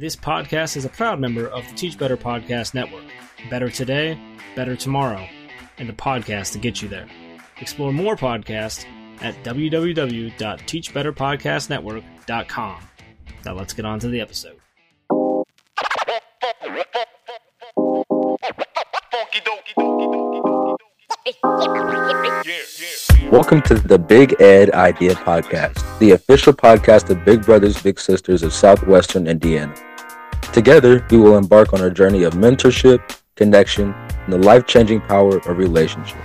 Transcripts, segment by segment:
This podcast is a proud member of the Teach Better Podcast Network. Better today, better tomorrow, and the podcast to get you there. Explore more podcasts at www.teachbetterpodcastnetwork.com. Now let's get on to the episode. Welcome to the Big Ed Idea Podcast, the official podcast of Big Brothers Big Sisters of Southwestern Indiana. Together, we will embark on a journey of mentorship, connection, and the life changing power of relationships.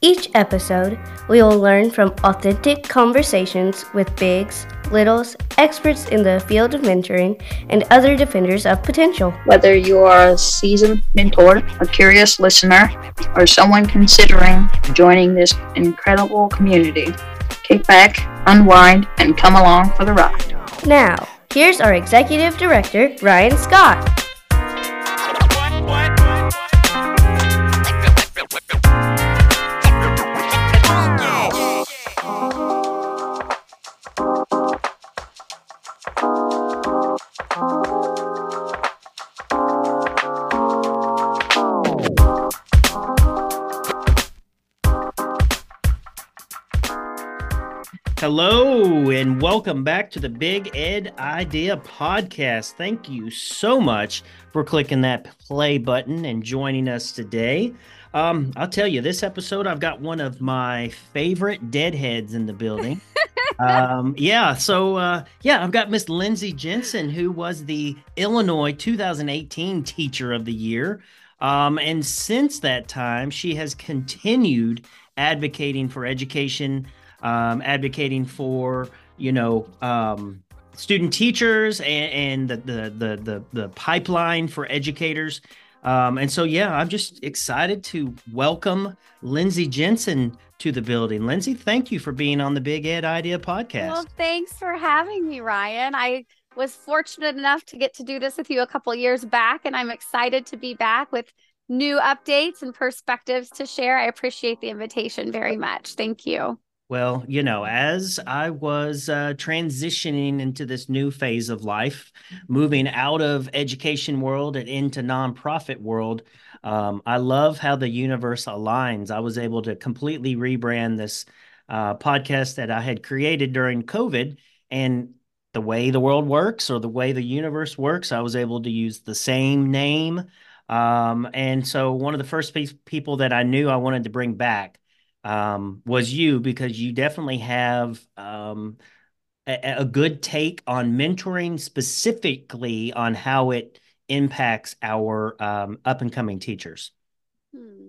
Each episode, we will learn from authentic conversations with bigs, littles, experts in the field of mentoring, and other defenders of potential. Whether you are a seasoned mentor, a curious listener, or someone considering joining this incredible community, kick back, unwind, and come along for the ride. Now, here's our executive director, Ryan Scott. Hello, and welcome back to the Big Ed Idea Podcast. Thank you so much for clicking that play button and joining us today. Um, I'll tell you, this episode, I've got one of my favorite deadheads in the building. um, yeah, so uh, yeah, I've got Miss Lindsey Jensen, who was the Illinois 2018 Teacher of the Year. Um, and since that time, she has continued advocating for education um, advocating for you know um, student teachers and, and the, the, the the the pipeline for educators. Um, and so, yeah, I'm just excited to welcome Lindsey Jensen to the building. Lindsey, thank you for being on the Big Ed Idea podcast. Well, thanks for having me, Ryan. I was fortunate enough to get to do this with you a couple years back, and I'm excited to be back with new updates and perspectives to share. I appreciate the invitation very much. Thank you. Well, you know, as I was uh, transitioning into this new phase of life, moving out of education world and into nonprofit world, um, I love how the universe aligns. I was able to completely rebrand this uh, podcast that I had created during COVID, and the way the world works or the way the universe works, I was able to use the same name. Um, and so, one of the first pe- people that I knew I wanted to bring back um, was you because you definitely have um, a, a, good take on mentoring, specifically on how it impacts our um, up and coming teachers. Hmm.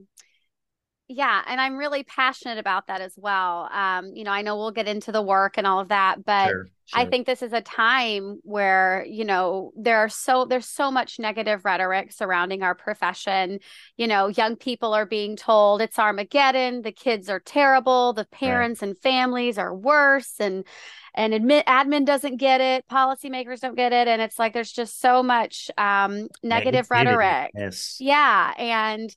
Yeah, and I'm really passionate about that as well. Um, you know, I know we'll get into the work and all of that, but sure, sure. I think this is a time where, you know, there are so there's so much negative rhetoric surrounding our profession. You know, young people are being told it's Armageddon, the kids are terrible, the parents right. and families are worse and and admit admin doesn't get it, policymakers don't get it, and it's like there's just so much um negative Negativity. rhetoric. Yes. Yeah, and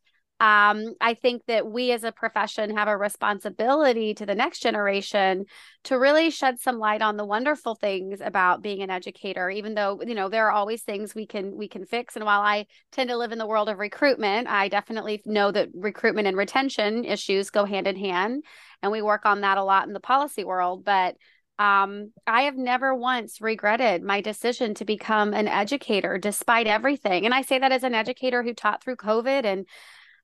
um, I think that we as a profession have a responsibility to the next generation to really shed some light on the wonderful things about being an educator, even though, you know, there are always things we can we can fix. And while I tend to live in the world of recruitment, I definitely know that recruitment and retention issues go hand in hand. And we work on that a lot in the policy world. But um, I have never once regretted my decision to become an educator despite everything. And I say that as an educator who taught through COVID and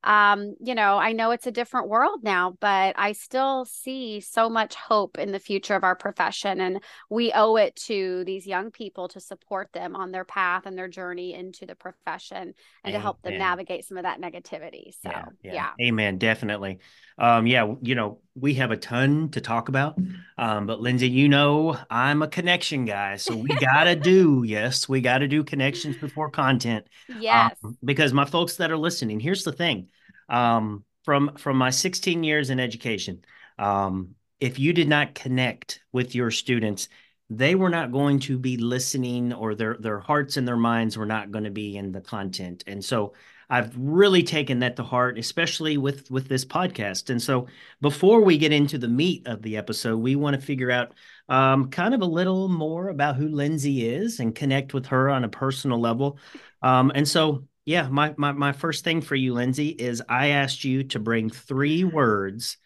um you know i know it's a different world now but i still see so much hope in the future of our profession and we owe it to these young people to support them on their path and their journey into the profession and amen. to help them navigate some of that negativity so yeah, yeah. yeah. amen definitely um yeah you know we have a ton to talk about um but lindsey you know i'm a connection guy so we gotta do yes we gotta do connections before content yes um, because my folks that are listening here's the thing um, from from my 16 years in education. Um, if you did not connect with your students, they were not going to be listening, or their their hearts and their minds were not going to be in the content. And so I've really taken that to heart, especially with with this podcast. And so before we get into the meat of the episode, we want to figure out um, kind of a little more about who Lindsey is and connect with her on a personal level. Um, and so, yeah, my, my my first thing for you, Lindsey, is I asked you to bring three words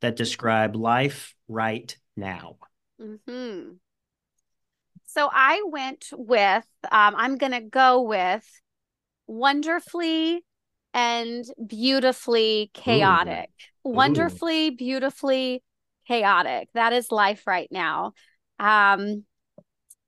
that describe life right now. Mm-hmm. So I went with, um, I'm going to go with wonderfully and beautifully chaotic. Ooh. Wonderfully, beautifully chaotic. That is life right now. Um,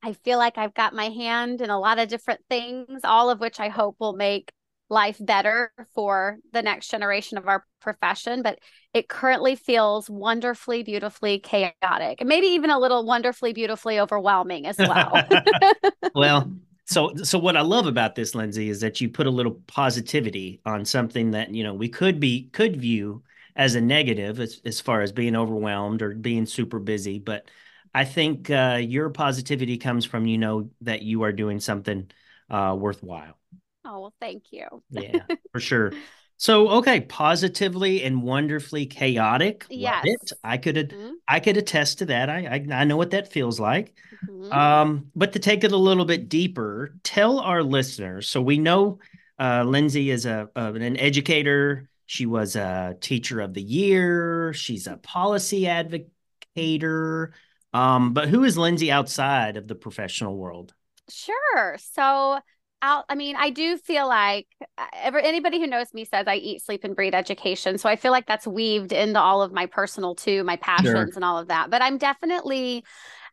I feel like I've got my hand in a lot of different things, all of which I hope will make life better for the next generation of our profession. But it currently feels wonderfully, beautifully chaotic, and maybe even a little wonderfully, beautifully overwhelming as well. well, so so what I love about this, Lindsey, is that you put a little positivity on something that you know we could be could view as a negative as, as far as being overwhelmed or being super busy. But I think uh, your positivity comes from you know that you are doing something uh, worthwhile. Oh well, thank you. yeah, for sure. So okay, positively and wonderfully chaotic. Yes, I could mm-hmm. I could attest to that. I, I, I know what that feels like. Mm-hmm. Um, but to take it a little bit deeper, tell our listeners. So we know uh, Lindsey is a, a an educator. She was a teacher of the year. She's a policy advocator. Um, but who is Lindsey outside of the professional world? Sure. So out i mean i do feel like uh, ever anybody who knows me says i eat sleep and breathe education so i feel like that's weaved into all of my personal too my passions sure. and all of that but i'm definitely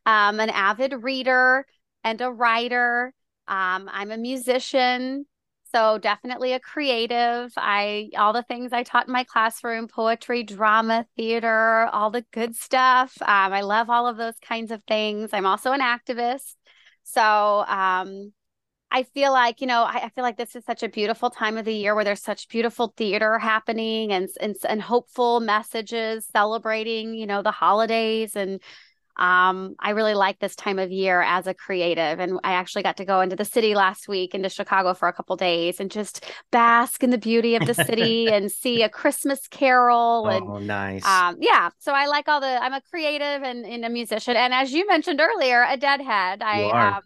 um, an avid reader and a writer um, i'm a musician so definitely a creative. I all the things i taught in my classroom poetry drama theater all the good stuff. Um, i love all of those kinds of things. I'm also an activist. So um, I feel like, you know, I, I, feel like this is such a beautiful time of the year where there's such beautiful theater happening and and, and hopeful messages celebrating, you know, the holidays. And um, I really like this time of year as a creative. And I actually got to go into the city last week into Chicago for a couple days and just bask in the beauty of the city and see a Christmas carol. And, oh, nice. Um, yeah. So I like all the, I'm a creative and, and a musician. And as you mentioned earlier, a deadhead. I, um,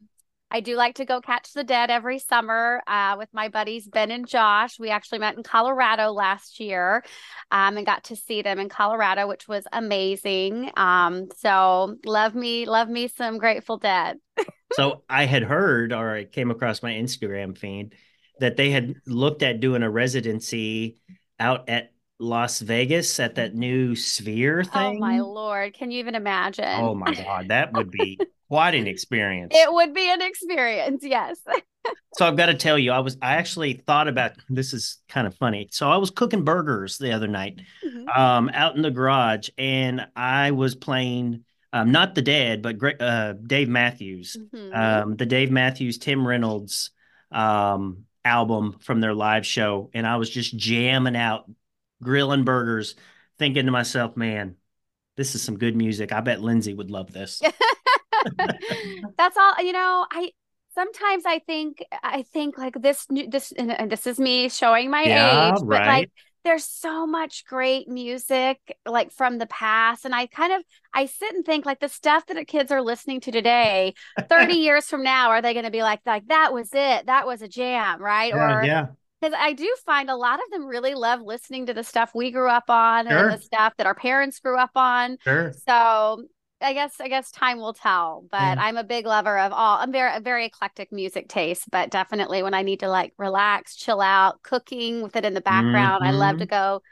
I do like to go catch the dead every summer uh, with my buddies Ben and Josh. We actually met in Colorado last year um, and got to see them in Colorado, which was amazing. Um, so love me, love me some Grateful Dead. so I had heard, or I came across my Instagram feed, that they had looked at doing a residency out at Las Vegas at that new Sphere thing. Oh my lord! Can you even imagine? Oh my god, that would be quite an experience. It would be an experience, yes. so I've got to tell you, I was I actually thought about this is kind of funny. So I was cooking burgers the other night, mm-hmm. um, out in the garage, and I was playing um, not the Dead, but uh, Dave Matthews, mm-hmm. um, the Dave Matthews Tim Reynolds um, album from their live show, and I was just jamming out, grilling burgers, thinking to myself, man, this is some good music. I bet Lindsey would love this. That's all. You know, I sometimes I think I think like this new this and this is me showing my yeah, age, but right. like there's so much great music like from the past and i kind of i sit and think like the stuff that the kids are listening to today 30 years from now are they going to be like like that was it that was a jam right yeah, or yeah because I do find a lot of them really love listening to the stuff we grew up on sure. and the stuff that our parents grew up on. Sure. So I guess I guess time will tell, but yeah. I'm a big lover of all. I'm very a very eclectic music taste, but definitely when I need to like relax, chill out, cooking with it in the background, mm-hmm. I love to mm-hmm. go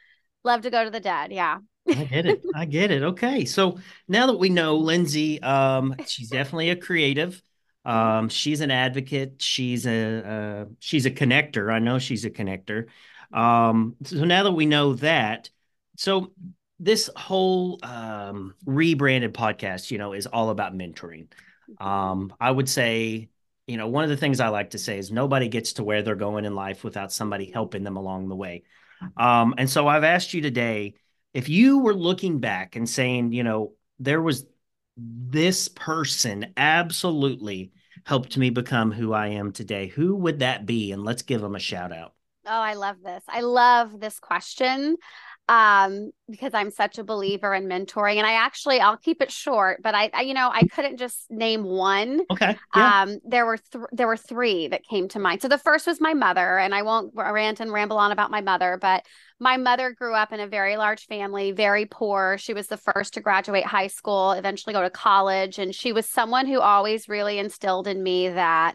love to go to the dead. Yeah. I get it. I get it. Okay. So now that we know Lindsey, um, she's definitely a creative. Um, she's an advocate. She's a uh, she's a connector. I know she's a connector. Um, so now that we know that, so this whole um, rebranded podcast, you know, is all about mentoring. Mm-hmm. Um, I would say, you know, one of the things I like to say is nobody gets to where they're going in life without somebody helping them along the way. Um, and so I've asked you today if you were looking back and saying, you know, there was this person absolutely helped me become who I am today, who would that be? And let's give them a shout out. Oh, I love this. I love this question. Um, because I'm such a believer in mentoring. And I actually, I'll keep it short, but I, I you know, I couldn't just name one. Okay. Yeah. Um, there were th- there were three that came to mind. So the first was my mother, and I won't rant and ramble on about my mother, but my mother grew up in a very large family, very poor. She was the first to graduate high school, eventually go to college, and she was someone who always really instilled in me that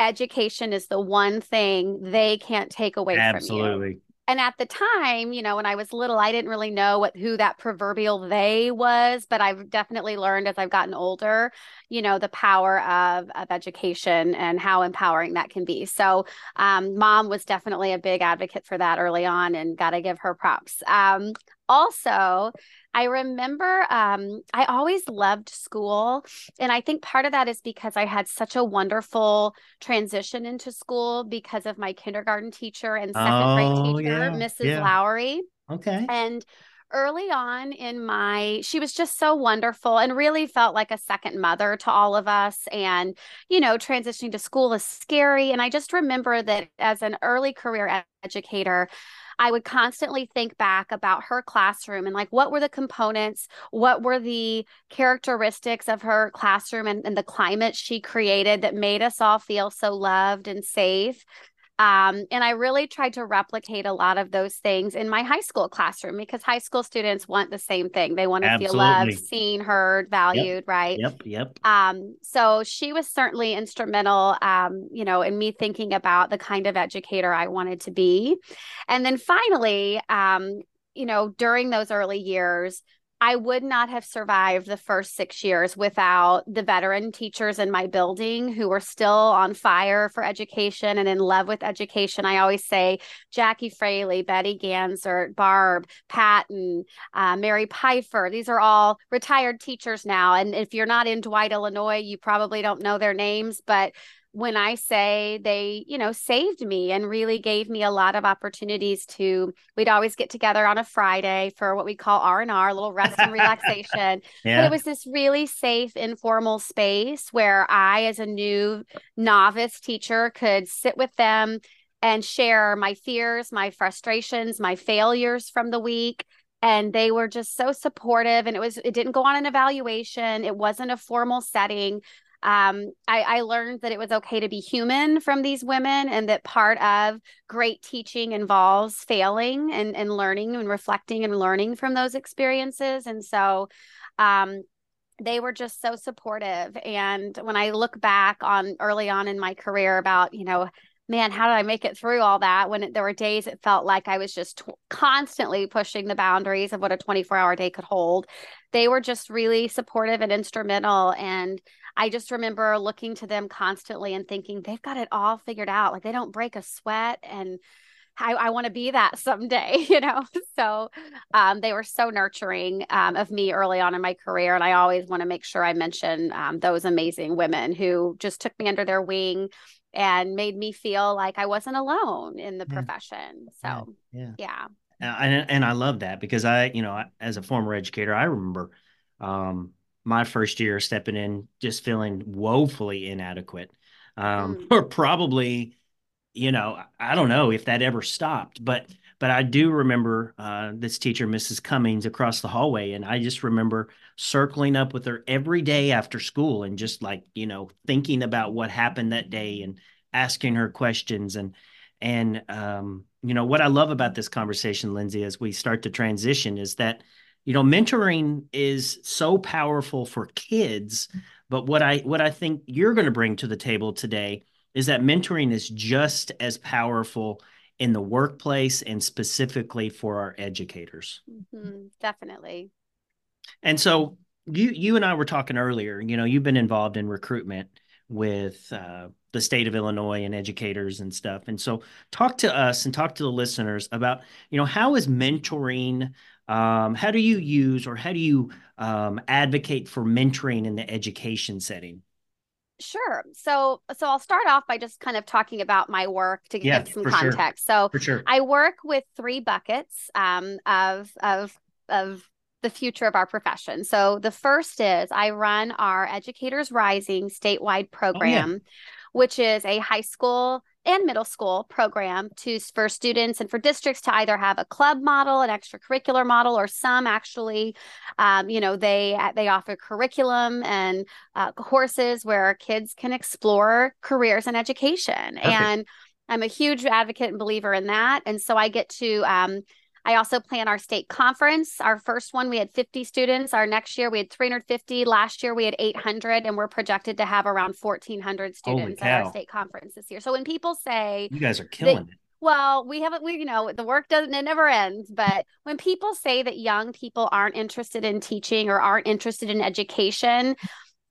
education is the one thing they can't take away Absolutely. from you and at the time you know when i was little i didn't really know what who that proverbial they was but i've definitely learned as i've gotten older you know the power of of education and how empowering that can be. So um, mom was definitely a big advocate for that early on and got to give her props. Um, also I remember um, I always loved school. And I think part of that is because I had such a wonderful transition into school because of my kindergarten teacher and second Oh, grade teacher, yeah, Mrs. yeah. Lowry. Okay. And early on in my, she was just so wonderful and really felt like a second mother to all of us. And, you know, transitioning to school is scary. And I just remember that as an early career educator, I would constantly think back about her classroom and like what were the components, what were the characteristics of her classroom and, and the climate she created that made us all feel so loved and safe. Um, and I really tried to replicate a lot of those things in my high school classroom because high school students want the same thing. They want to feel loved, seen, heard, valued, right? Yep. Yep. Um, so she was certainly instrumental, um, you know, in me thinking about the kind of educator I wanted to be. And then finally, um, you know, during those early years, I would not have survived the first six years without the veteran teachers in my building who were still on fire for education and in love with education. I always say Jackie Fraley, Betty Gansert, Barb, Patton, uh, Mary Pfeiffer. These are all retired teachers now. And if you're not in Dwight, Illinois, you probably don't know their names, but when I say they, you know, saved me and really gave me a lot of opportunities to, we'd always get together on a Friday for what we call R and R, a little rest and relaxation. But Yeah. it was this really safe, informal space where I, as a new novice teacher, could sit with them and share my fears, my frustrations, my failures from the week. And they were just so supportive. And it was, it didn't go on an evaluation, it wasn't a formal setting. Um, I, I learned that it was okay to be human from these women and that part of great teaching involves failing and, and learning and reflecting and learning from those experiences. And so, um, they were just so supportive. And when I look back on early on in my career about, you know, man, how did I make it through all that? When it, there were days it felt like I was just t- constantly pushing the boundaries of what a 24 hour day could hold. They were just really supportive and instrumental. And I just remember looking to them constantly and thinking, they've got it all figured out. Like they don't break a sweat. And I, I want to be that someday, you know? So um, they were so nurturing um, of me early on in my career. And I always want to make sure I mention um, those amazing women who just took me under their wing and made me feel like I wasn't alone in the Yeah. profession. So, Yeah. yeah. Uh, and and I love that because I, you know, as a former educator, I remember um, my first year stepping in, just feeling woefully inadequate, um, Mm. or probably, you know, I don't know if that ever stopped, but but I do remember uh, this teacher, Mrs. Cummings, across the hallway, and I just remember circling up with her every day after school and just like you know thinking about what happened that day and asking her questions and and um, you know what I love about this conversation, Lindsey, as we start to transition, is that you know mentoring is so powerful for kids, but what I what I think you're going to bring to the table today is that mentoring is just as powerful in the workplace and specifically for our educators. Mhm, definitely. And so you you and I were talking earlier, you know, you've been involved in recruitment with uh, the state of Illinois and educators and stuff. And so talk to us and talk to the listeners about, you know, how is mentoring um, how do you use or how do you um, advocate for mentoring in the education setting? Sure. So, so I'll start off by just kind of talking about my work to Yeah, give some for sure. context. So, For sure. I work with three buckets um, of of of the future of our profession. So the first is I run our Educators Rising statewide program, which is a high school and middle school program to for students and for districts to either have a club model, an extracurricular model, or some actually, um, you know, they they offer curriculum and uh, courses where kids can explore careers and education. Perfect. And I'm a huge advocate and believer in that. And so I get to um, I also plan our state conference. Our first one, we had 50 students. Our next year, we had 350. Last year, we had 800, and we're projected to have around 1,400 students at our state conference this year. So when people say, You guys are killing that, it. Well, we haven't, we, you know, the work doesn't, it never ends. But when people say that young people aren't interested in teaching or aren't interested in education,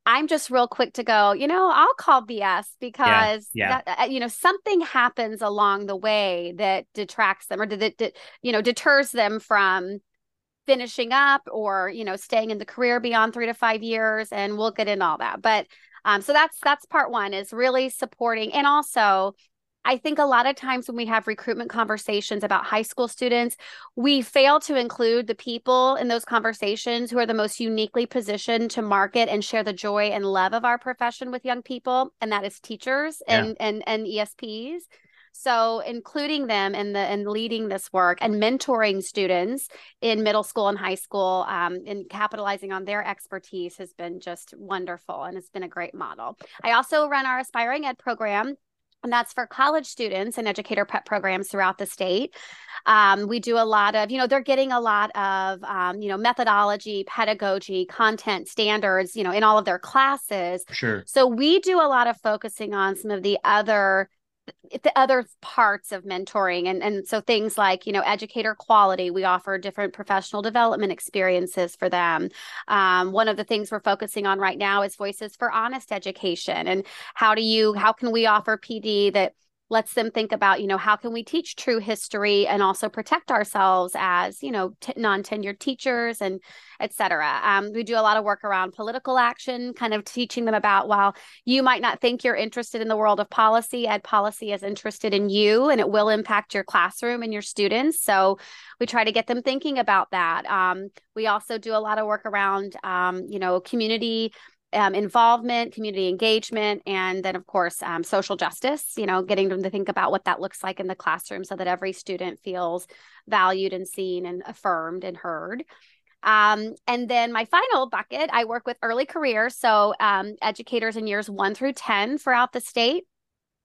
I'm just real quick to go, you know, I'll call BS because, yeah, yeah. That, uh, you know, something happens along the way that detracts them or that, that, you know, deters them from finishing up or, you know, staying in the career beyond three to five years. And we'll get into all that. But um, so that's, that's part one is really supporting and also I think a lot of times when we have recruitment conversations about high school students, we fail to include the people in those conversations who are the most uniquely positioned to market and share the joy and love of our profession with young people, and that is teachers and yeah. and and ESPs. So including them in the and leading this work and mentoring students in middle school and high school um, and capitalizing on their expertise has been just wonderful and it's been a great model. I also run our aspiring ed program and that's for college students and educator prep programs throughout the state. Um, we do a lot of, you know, they're getting a lot of, um, you know, methodology, pedagogy, content standards, you know, in all of their classes. Sure. So we do a lot of focusing on some of the other the other parts of mentoring and and so things like you know educator quality we offer different professional development experiences for them. Um, one of the things we're focusing on right now is voices for honest education and how do you how can we offer pd that lets them think about you know how can we teach true history and also protect ourselves as you know t- non-tenured teachers and etc um, we do a lot of work around political action kind of teaching them about while you might not think you're interested in the world of policy ed policy is interested in you and it will impact your classroom and your students. So we try to get them thinking about that. Um, we also do a lot of work around um, you know community um, involvement, community engagement, and then, of course, um, social justice, you know, getting them to think about what that looks like in the classroom so that every student feels valued and seen and affirmed and heard. Um, and then my final bucket, I work with early careers. So um, educators in years one through 10 throughout the state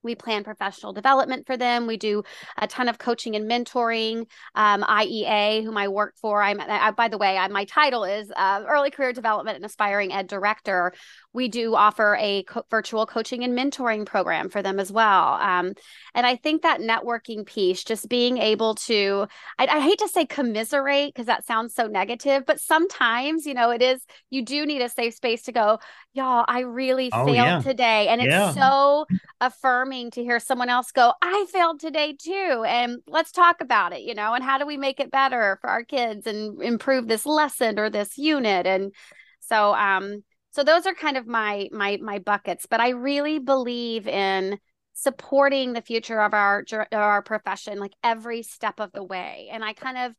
we plan professional development for them. We do a ton of coaching and mentoring. Um, IEA, whom I work for, I'm. I, by the way, I, my title is uh, Early Career Development and Aspiring Ed Director. We do offer a co- virtual coaching and mentoring program for them as well. Um, and I think that networking piece, just being able to, I, I hate to say commiserate because that sounds so negative, but sometimes, you know, it is. You do need a safe space to go. Y'all, I really oh, failed yeah. today, and yeah. it's so affirming affirming to hear someone else go, I failed today too. And let's talk about it, you know, and how do we make it better for our kids and improve this lesson or this unit? And so, um, so those are kind of my my my buckets but i really believe in supporting the future of our our profession like every step of the way and i kind of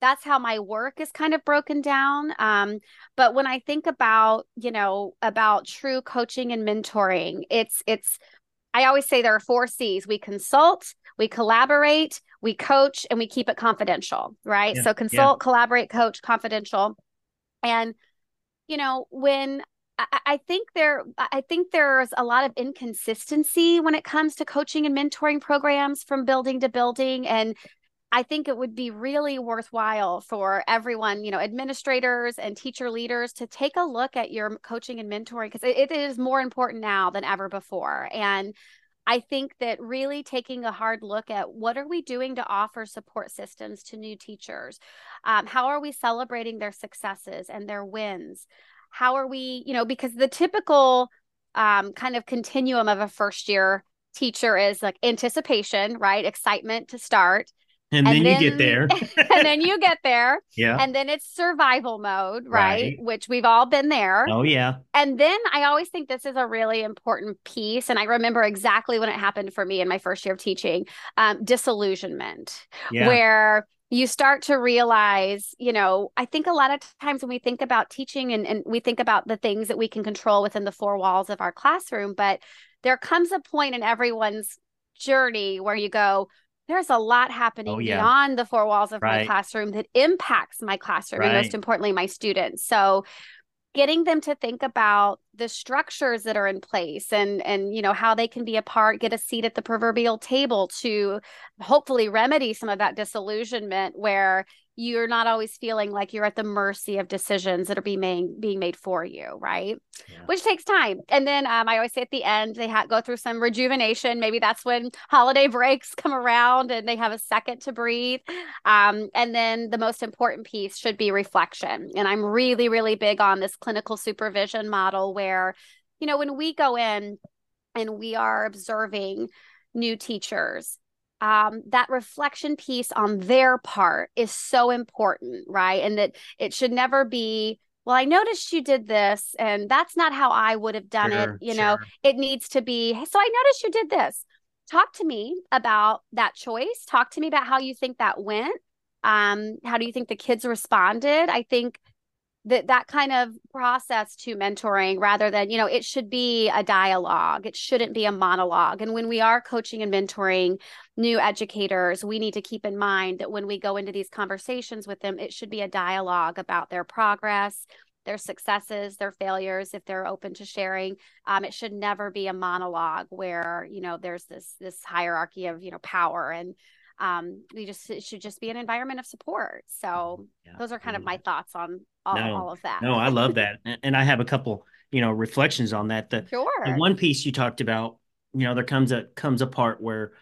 that's how my work is kind of broken down um, but when i think about you know about true coaching and mentoring it's it's I always say there are four C's we consult, we collaborate, we coach, and we keep it confidential, right? Yeah, so consult, yeah. collaborate, coach, confidential. And, you know, when I, think there I think there's a lot of inconsistency when it comes to coaching and mentoring programs from building to building. And I think it would be really worthwhile for everyone, you know, administrators and teacher leaders to take a look at your coaching and mentoring because it, it is more important now than ever before. And I think that really taking a hard look at what are we doing to offer support systems to new teachers? Um, how are we celebrating their successes and their wins? How are we, you know, because the typical um, kind of continuum of a first year teacher is like anticipation, right? Excitement to start and, and then, then, you get there and then you get there yeah and then it's survival mode right? right? which we've all been there oh yeah and then i always think this is a really important piece and i remember exactly when it happened for me in my first year of teaching um, disillusionment yeah. where you start to realize, you know, I think a lot of times when we think about teaching and, and we think about the things that we can control within the four walls of our classroom, but there comes a point in everyone's journey where you go, there's a lot oh, happening Oh, yeah. beyond the four walls of my classroom that impacts my classroom and most importantly my students. So getting them to think about the structures that are in place and and you know how they can be a part get a seat at the proverbial table to hopefully remedy some of that disillusionment where you're not always feeling like you're at the mercy of decisions that are being made, being made for you right? Yeah. which takes time. And then um, i always say at the end they ha- go through some rejuvenation. Maybe that's when holiday breaks come around and they have a second to breathe. Um, and then the most important piece should be reflection. And i'm really really big on this clinical supervision model where you know when we go in and we are observing new teachers um, that reflection piece on their part is so important, right? And that it should never be, well, I noticed you did this, and that's not how I would have done Sure, it. You know, it needs to be, "Hey, so I noticed you did this. Talk to me about that choice. Talk to me about how you think that went. Um, how do you think the kids responded? I think that that kind of process to mentoring rather than you know it should be a dialogue. It shouldn't be a monologue. And when we are coaching and mentoring new educators we need to keep in mind that when we go into these conversations with them it should be a dialogue about their progress their successes their failures if they're open to sharing. Um, it should never be a monologue where you know there's this this hierarchy of you know power and um, we just it should just be an environment of support so Yeah, those are kind of my thoughts on all, No, all of that No, I love that. And- I have a couple, you know, reflections on that. The, sure the one piece you talked about, you know, there comes a comes a part where,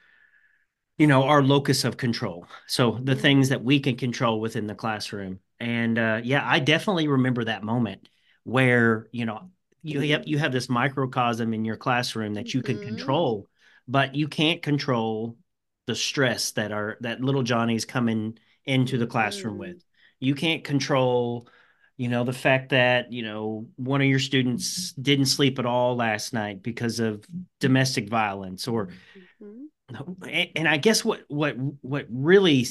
you know, our locus of control. So the Mhm. things that we can control within the classroom. And uh, yeah, I definitely remember that moment where, you know, you have you have this microcosm in your classroom that you can Mhm. control, but you can't control the stress that are that little Johnny's coming into the classroom Mhm. with. You can't control you know the fact that you know one of your students didn't sleep at all last night because of domestic violence or Mhm. and i guess what what what really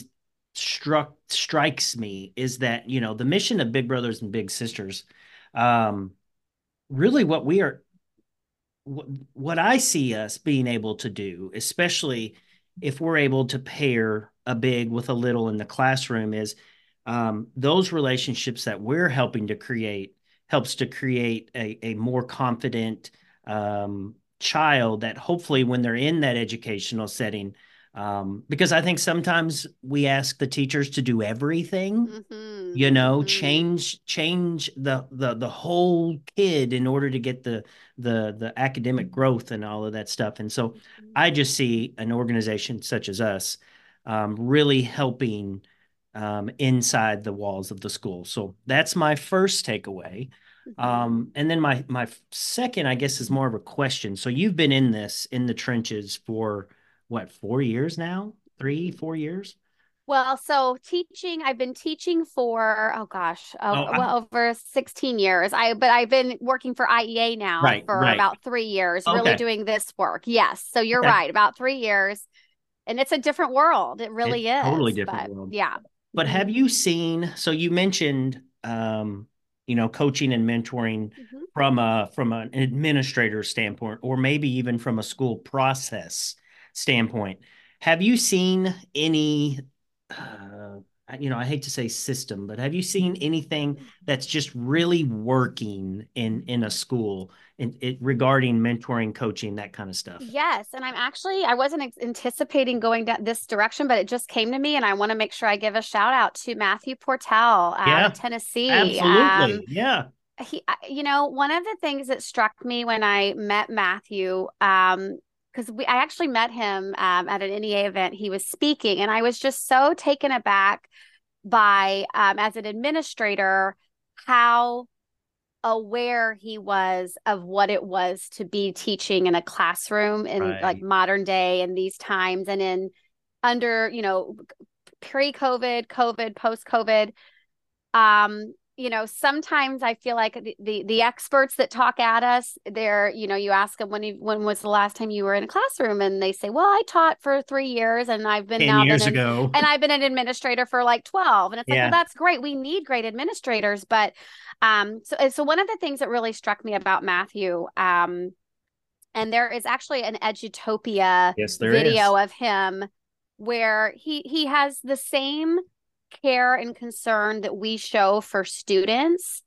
struck strikes me is that you know the mission of big brothers and big sisters um really what we are what, what i see us being able to do especially if we're able to pair a big with a little in the classroom is um, those relationships that we're helping to create helps to create a, a more confident um, child that hopefully when they're in that educational setting um, because i think sometimes we ask the teachers to do everything Mhm. you know Mhm. change change the the the whole kid in order to get the the the academic growth and all of that stuff. And so i just see an organization such as us um, really helping um, inside the walls of the school. So that's my first takeaway. Um, and then my my second i guess is more of a question. So you've been in this in the trenches for what four years now? Three four years Well, so teaching, I've been teaching for oh gosh, oh, Oh, well over 16 years. I but I've been working for IEA now Right, for right. about 3 years, really doing this work. Yes. So you're Okay. right, about 3 years. And it's a different world. It really It's is. totally different but world. Yeah. But have you seen? So you mentioned, um, you know, coaching and mentoring Mhm. from a from an administrator standpoint, or maybe even from a school process standpoint. Have you seen any? Uh, you know, I hate to say system, but have you seen anything that's just really working in in a school in it regarding mentoring, coaching, that kind of stuff? Yes, and I'm actually I wasn't anticipating going down this direction, but it just came to me, and I want to make sure I give a shout out to Matthew Portell out Yeah, of Tennessee. Absolutely, Um, yeah. he you know one of the things that struck me when i met matthew um because we i actually met him um, at an nea event. He was speaking and i was just so taken aback by um, as an administrator how aware he was of what it was to be teaching in a classroom in like modern day in these times and in under you know pre-covid covid post-covid. Um you know sometimes i feel like the, the the experts that talk at us they're you know you ask them when you, when was the last time you were in a classroom? And they say well i taught for three years and i've been now years been ago, and I've been an administrator for like 12 and it's like Yeah. well that's great. We need great administrators. But um so so one of the things that really struck me about Matthew um And there is actually an Edutopia yes, video is. of him where he he has the same care and concern that we show for students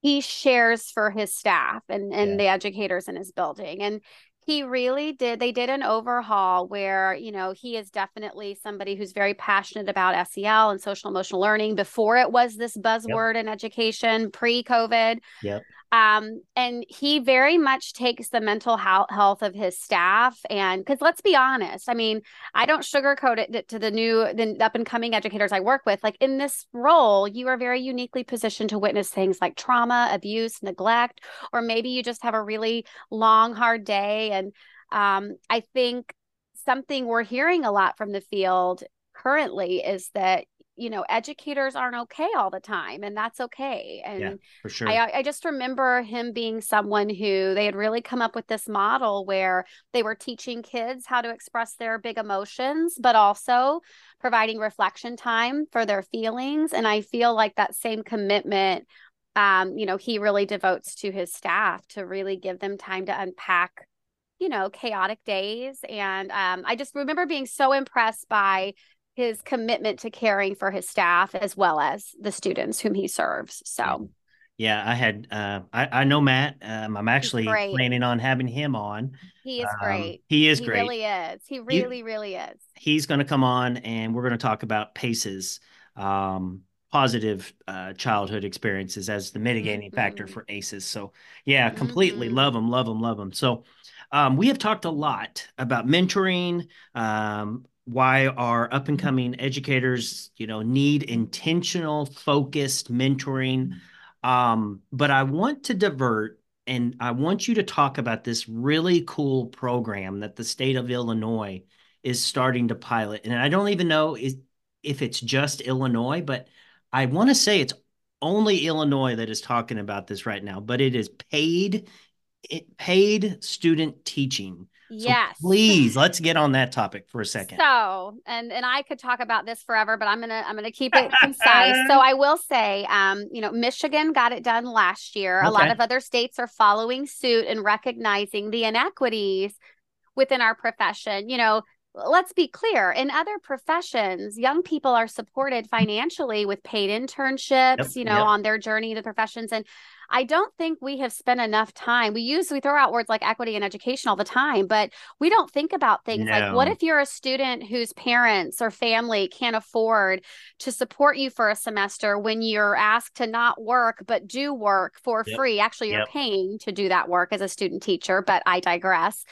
he shares for his staff and and Yeah. the educators in his building and he really did they did an overhaul where you know he is definitely somebody who's very passionate about SEL and social emotional learning before it was this buzzword in education pre-covid Yep. Um, and he very much takes the mental health of his staff and because let's be honest i mean i don't sugarcoat it to the new the up and coming educators i work with like in this role you are very uniquely positioned to witness things like trauma abuse neglect or maybe you just have a really long hard day. And um, i think something we're hearing a lot from the field currently is that you know educators aren't okay all the time and that's okay and Yeah, for sure. I, I just remember him being someone who they had really come up with this model where they were teaching kids how to express their big emotions, but also providing reflection time for their feelings. And I feel like that same commitment, um, you know, he really devotes to his staff to really give them time to unpack, you know, chaotic days. And um, I just remember being so impressed by his commitment to caring for his staff as well as the students whom he serves. So. yeah, I had. Uh, I I know Matt. Um, I'm actually planning on having him on. He is Um, great. He is he great. really is. He really, really is. He's going to come on, and we're going to talk about PACEs, um, positive uh, childhood experiences as the mitigating factor Mhm. for ACEs. So, yeah, completely Mhm. love them, love them, love them. So, um, we have talked a lot about mentoring, um, why our up and coming educators, you know, need intentional, focused mentoring. Um, but I want to divert and I want you to talk about this really cool program that the state of Illinois is starting to pilot. And I don't even know is, if it's just Illinois, but I want to say it's only Illinois that is talking about this right now, but it is paid it paid student teaching. So yes. please let's get on that topic for a second. So, and and I could talk about this forever, but I'm gonna I'm gonna keep it concise. So I will say, um, you know, Michigan got it done last year. A lot of other states are following suit and recognizing the inequities within our profession. You know, let's be clear in other professions young people are supported financially with paid internships Yep, you know yep. on their journey to professions and i don't think we have spent enough time we use we throw out words like equity and education all the time but we don't think about things like what if you're a student whose parents or family can't afford to support you for a semester when you're asked to not work but do work for Yep, free? Actually you're yep. paying to do that work as a student teacher but i digress.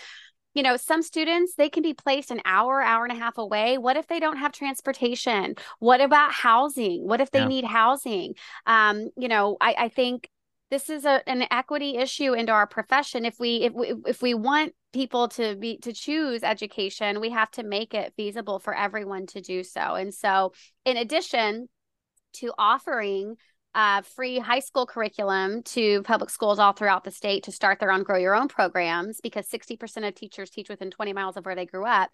You know some students they can be placed an hour hour and a half away. What if they don't have transportation? What about housing? What if they Yeah. need housing? Um you know i i think this is a, an equity issue into our profession. If we if we if we want people to be to choose education we have to make it feasible for everyone to do so. And so in addition to offering uh, free high school curriculum to public schools all throughout the state to start their own grow your own programs because 60% of teachers teach within 20 miles of where they grew up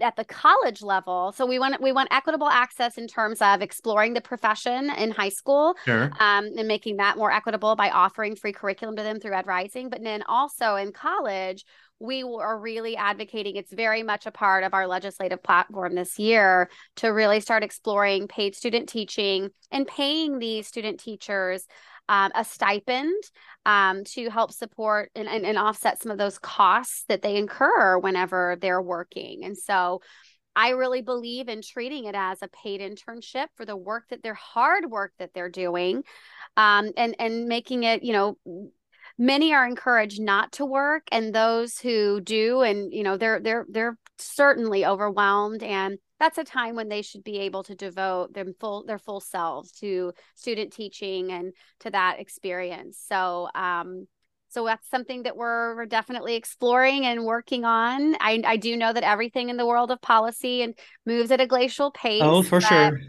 at the college level so we want we want equitable access in terms of exploring the profession in high school Sure. um, and making that more equitable by offering free curriculum to them through Ed Rising. But then also in college, we are really advocating. It's very much a part of our legislative platform this year to really start exploring paid student teaching and paying these student teachers um, a stipend um, to help support and, and, and offset some of those costs that they incur whenever they're working. And so I really believe in treating it as a paid internship for the work that their hard work that they're doing, um, and and making it, you know, many are encouraged not to work, and those who do, and you know, they're they're they're certainly overwhelmed, and that's a time when they should be able to devote their full their full selves to student teaching and to that experience. So. Um, so that's something that we're, we're definitely exploring and working on. I, I do know that everything in the world of policy and moves at a glacial pace. Oh, for but, sure.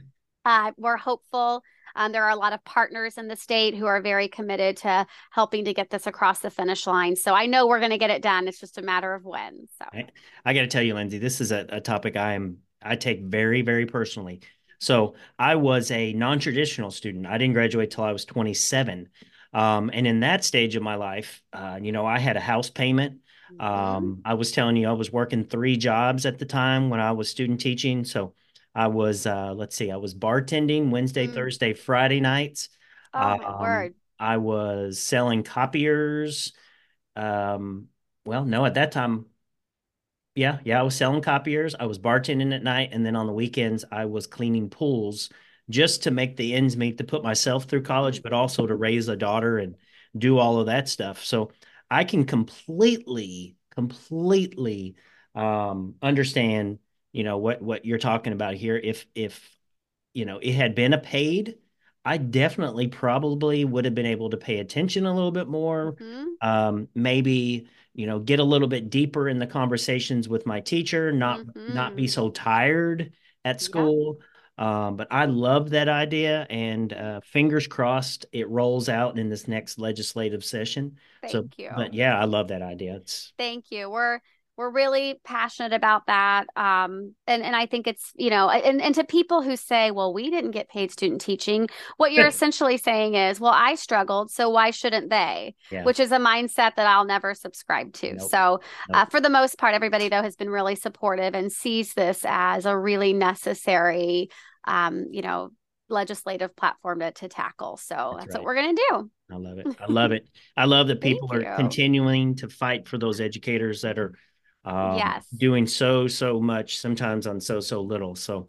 Uh, we're hopeful. Um, there are a lot of partners in the state who are very committed to helping to get this across the finish line. So I know we're going to get it done. It's just a matter of when. So Right. I got to tell you, Lindsey, this is a, a topic I am I take very, very personally. So I was a non-traditional student. I didn't graduate till I was 27. Um, and in that stage of my life, uh, you know, I had a house payment. Um, I was telling you, I was working three jobs at the time when I was student teaching. So I was, uh, let's see, I was bartending Wednesday, Mm. Thursday, Friday nights. Oh my Um, word. I was selling copiers. Um, well, no, at that time, yeah, yeah, I was selling copiers. I was bartending at night, and then on the weekends, I was cleaning pools just to make the ends meet to put myself through college, but also to raise a daughter and do all of that stuff. So I can completely, completely um, understand, you know, what what you're talking about here. If if you know it had been a paid, I definitely probably would have been able to pay attention a little bit more. Mhm. Um, maybe you know get a little bit deeper in the conversations with my teacher, not not be Mhm. so tired at Yeah. school. Um, but I love that idea, and uh, fingers crossed it rolls out in this next legislative session. So, you. but yeah, I love that idea. It's Thank you. We're we're really passionate about that. Um, and and I think it's you know, and and to people who say, well, we didn't get paid student teaching, what you're essentially saying is, well, I struggled, so why shouldn't they? yeah, Which is a mindset that I'll never subscribe to. Nope. So, uh, for the most part, everybody though has been really supportive and sees this as a really necessary, um, you know, legislative platform to to tackle. So That's that's, right. what we're gonna do. I love it. I love it. I love that people are continuing to fight for those educators that are um, Yes. doing so, so much, sometimes on so, so little. So,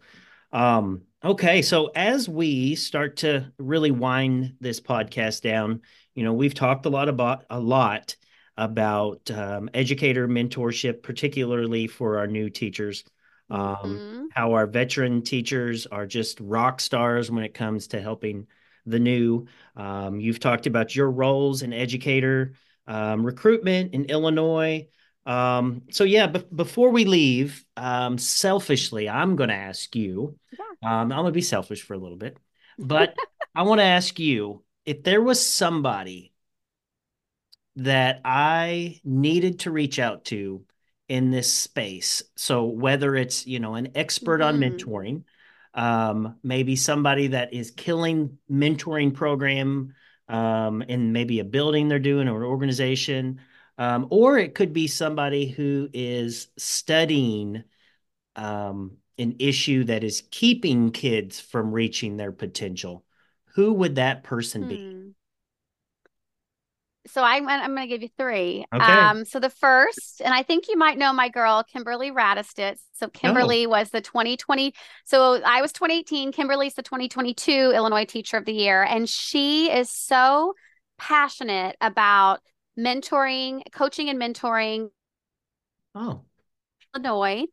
um, okay. So, as we start to really wind this podcast down, you know, we've talked a lot about a lot about um, educator mentorship, particularly for our new teachers. Um, Mhm. how our veteran teachers are just rock stars when it comes to helping the new. Um, you've talked about your roles in educator um, recruitment in Illinois. Um, so yeah, b- before we leave, um, selfishly, I'm going to ask you. Um, I'm going to be selfish for a little bit, but I want to ask you if there was somebody that I needed to reach out to in this space. So whether it's, you know, an expert on Mhm. mentoring, um, maybe somebody that is killing mentoring program um, in maybe a building they're doing or an organization, um, or it could be somebody who is studying um, an issue that is keeping kids from reaching their potential. Who would that person be? Hmm. So I'm I'm going to give you three. Okay. Um, so the first, and I think you might know my girl Kimberly Radostits. So Kimberly was the 2020. So I was 2018. Kimberly's the 2022 Illinois Teacher of the Year, and she is so passionate about mentoring, coaching, and mentoring Oh, Illinois.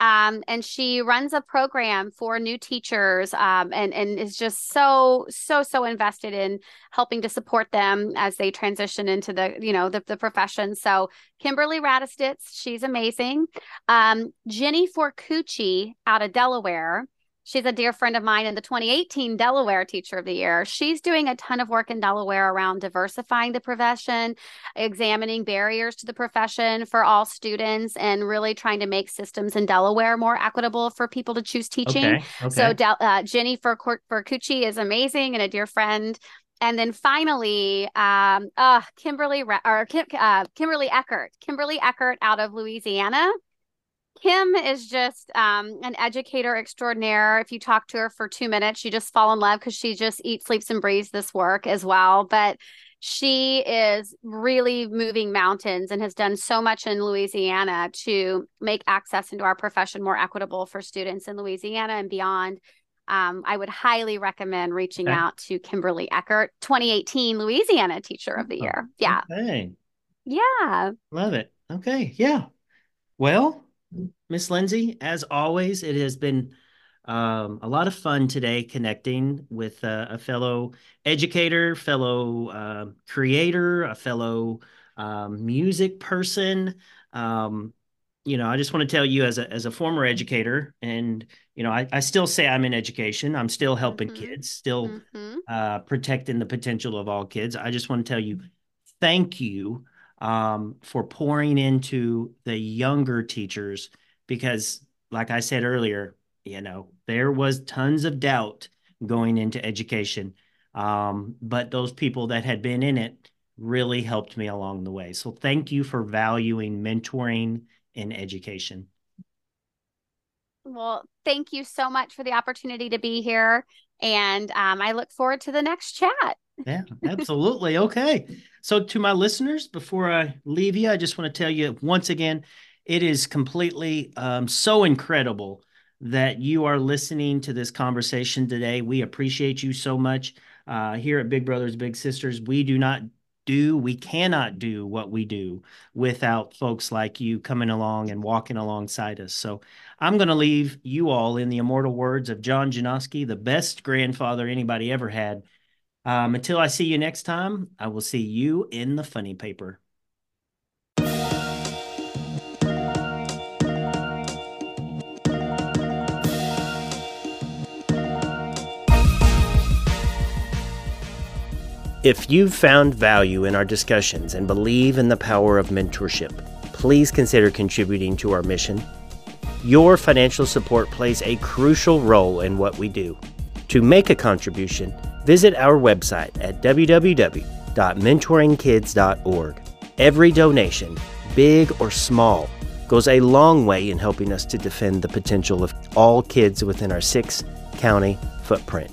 Um, and she runs a program for new teachers um, and, and is just so, so, so invested in helping to support them as they transition into the, you know, the, the profession. So Kimberly Radostits, she's amazing. Um, Jenny Forcucci out of Delaware. She's a dear friend of mine and the 2018 Delaware Teacher of the Year. She's doing a ton of work in Delaware around diversifying the profession, examining barriers to the profession for all students, and really trying to make systems in Delaware more equitable for people to choose teaching. okay. Okay. So uh, Jenny Forcucci is amazing and a dear friend. And then finally, um, uh, Kimberly Ra- or Kim, uh, Kimberly Eckert, Kimberly Eckert out of Louisiana. Kim is just um, an educator extraordinaire. If you talk to her for two minutes, you just fall in love because she just eats, sleeps, and breathes this work as well. But she is really moving mountains and has done so much in Louisiana to make access into our profession more equitable for students in Louisiana and beyond. Um, I would highly recommend reaching Okay. out to Kimberly Eckert, 2018 Louisiana Teacher of the Oh, Year. Yeah. Okay. Yeah. Love it. Okay. Yeah. Well, Miss Lindsey, as always, it has been um, a lot of fun today connecting with uh, a fellow educator, fellow uh, creator, a fellow um, music person. Um, you know, I just want to tell you as a as a former educator, and you know, I, I still say I'm in education. I'm still helping Mhm. kids, still hmm uh, protecting the potential of all kids. I just want to tell you, thank you um, for pouring into the younger teachers because, like I said earlier, you know, there was tons of doubt going into education. Um, but those people that had been in it really helped me along the way. So thank you for valuing mentoring in education. Well, thank you so much for the opportunity to be here. And um, I look forward to the next chat. Yeah, absolutely. okay. So, to my listeners, before I leave you, I just want to tell you once again it is completely um, so incredible that you are listening to this conversation today. We appreciate you so much. Uh, here at Big Brothers Big Sisters, we do not do, we cannot do what we do without folks like you coming along and walking alongside us. So I'm going to leave you all in the immortal words of John Janoski, the best grandfather anybody ever had. Um, until I see you next time, I will see you in the funny paper. If you've found value in our discussions and believe in the power of mentorship, please consider contributing to our mission. Your financial support plays a crucial role in what we do. To make a contribution, visit our website at www.mentoringkids.org. Every donation, big or small, goes a long way in helping us to defend the potential of all kids within our six county footprint.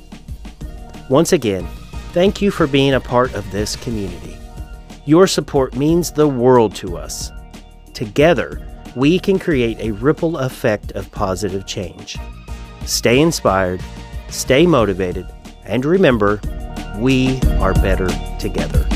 Once again, Thank you for being a part of this community. Your support means the world to us. Together, we can create a ripple effect of positive change. Stay inspired, stay motivated, and remember, we are better together.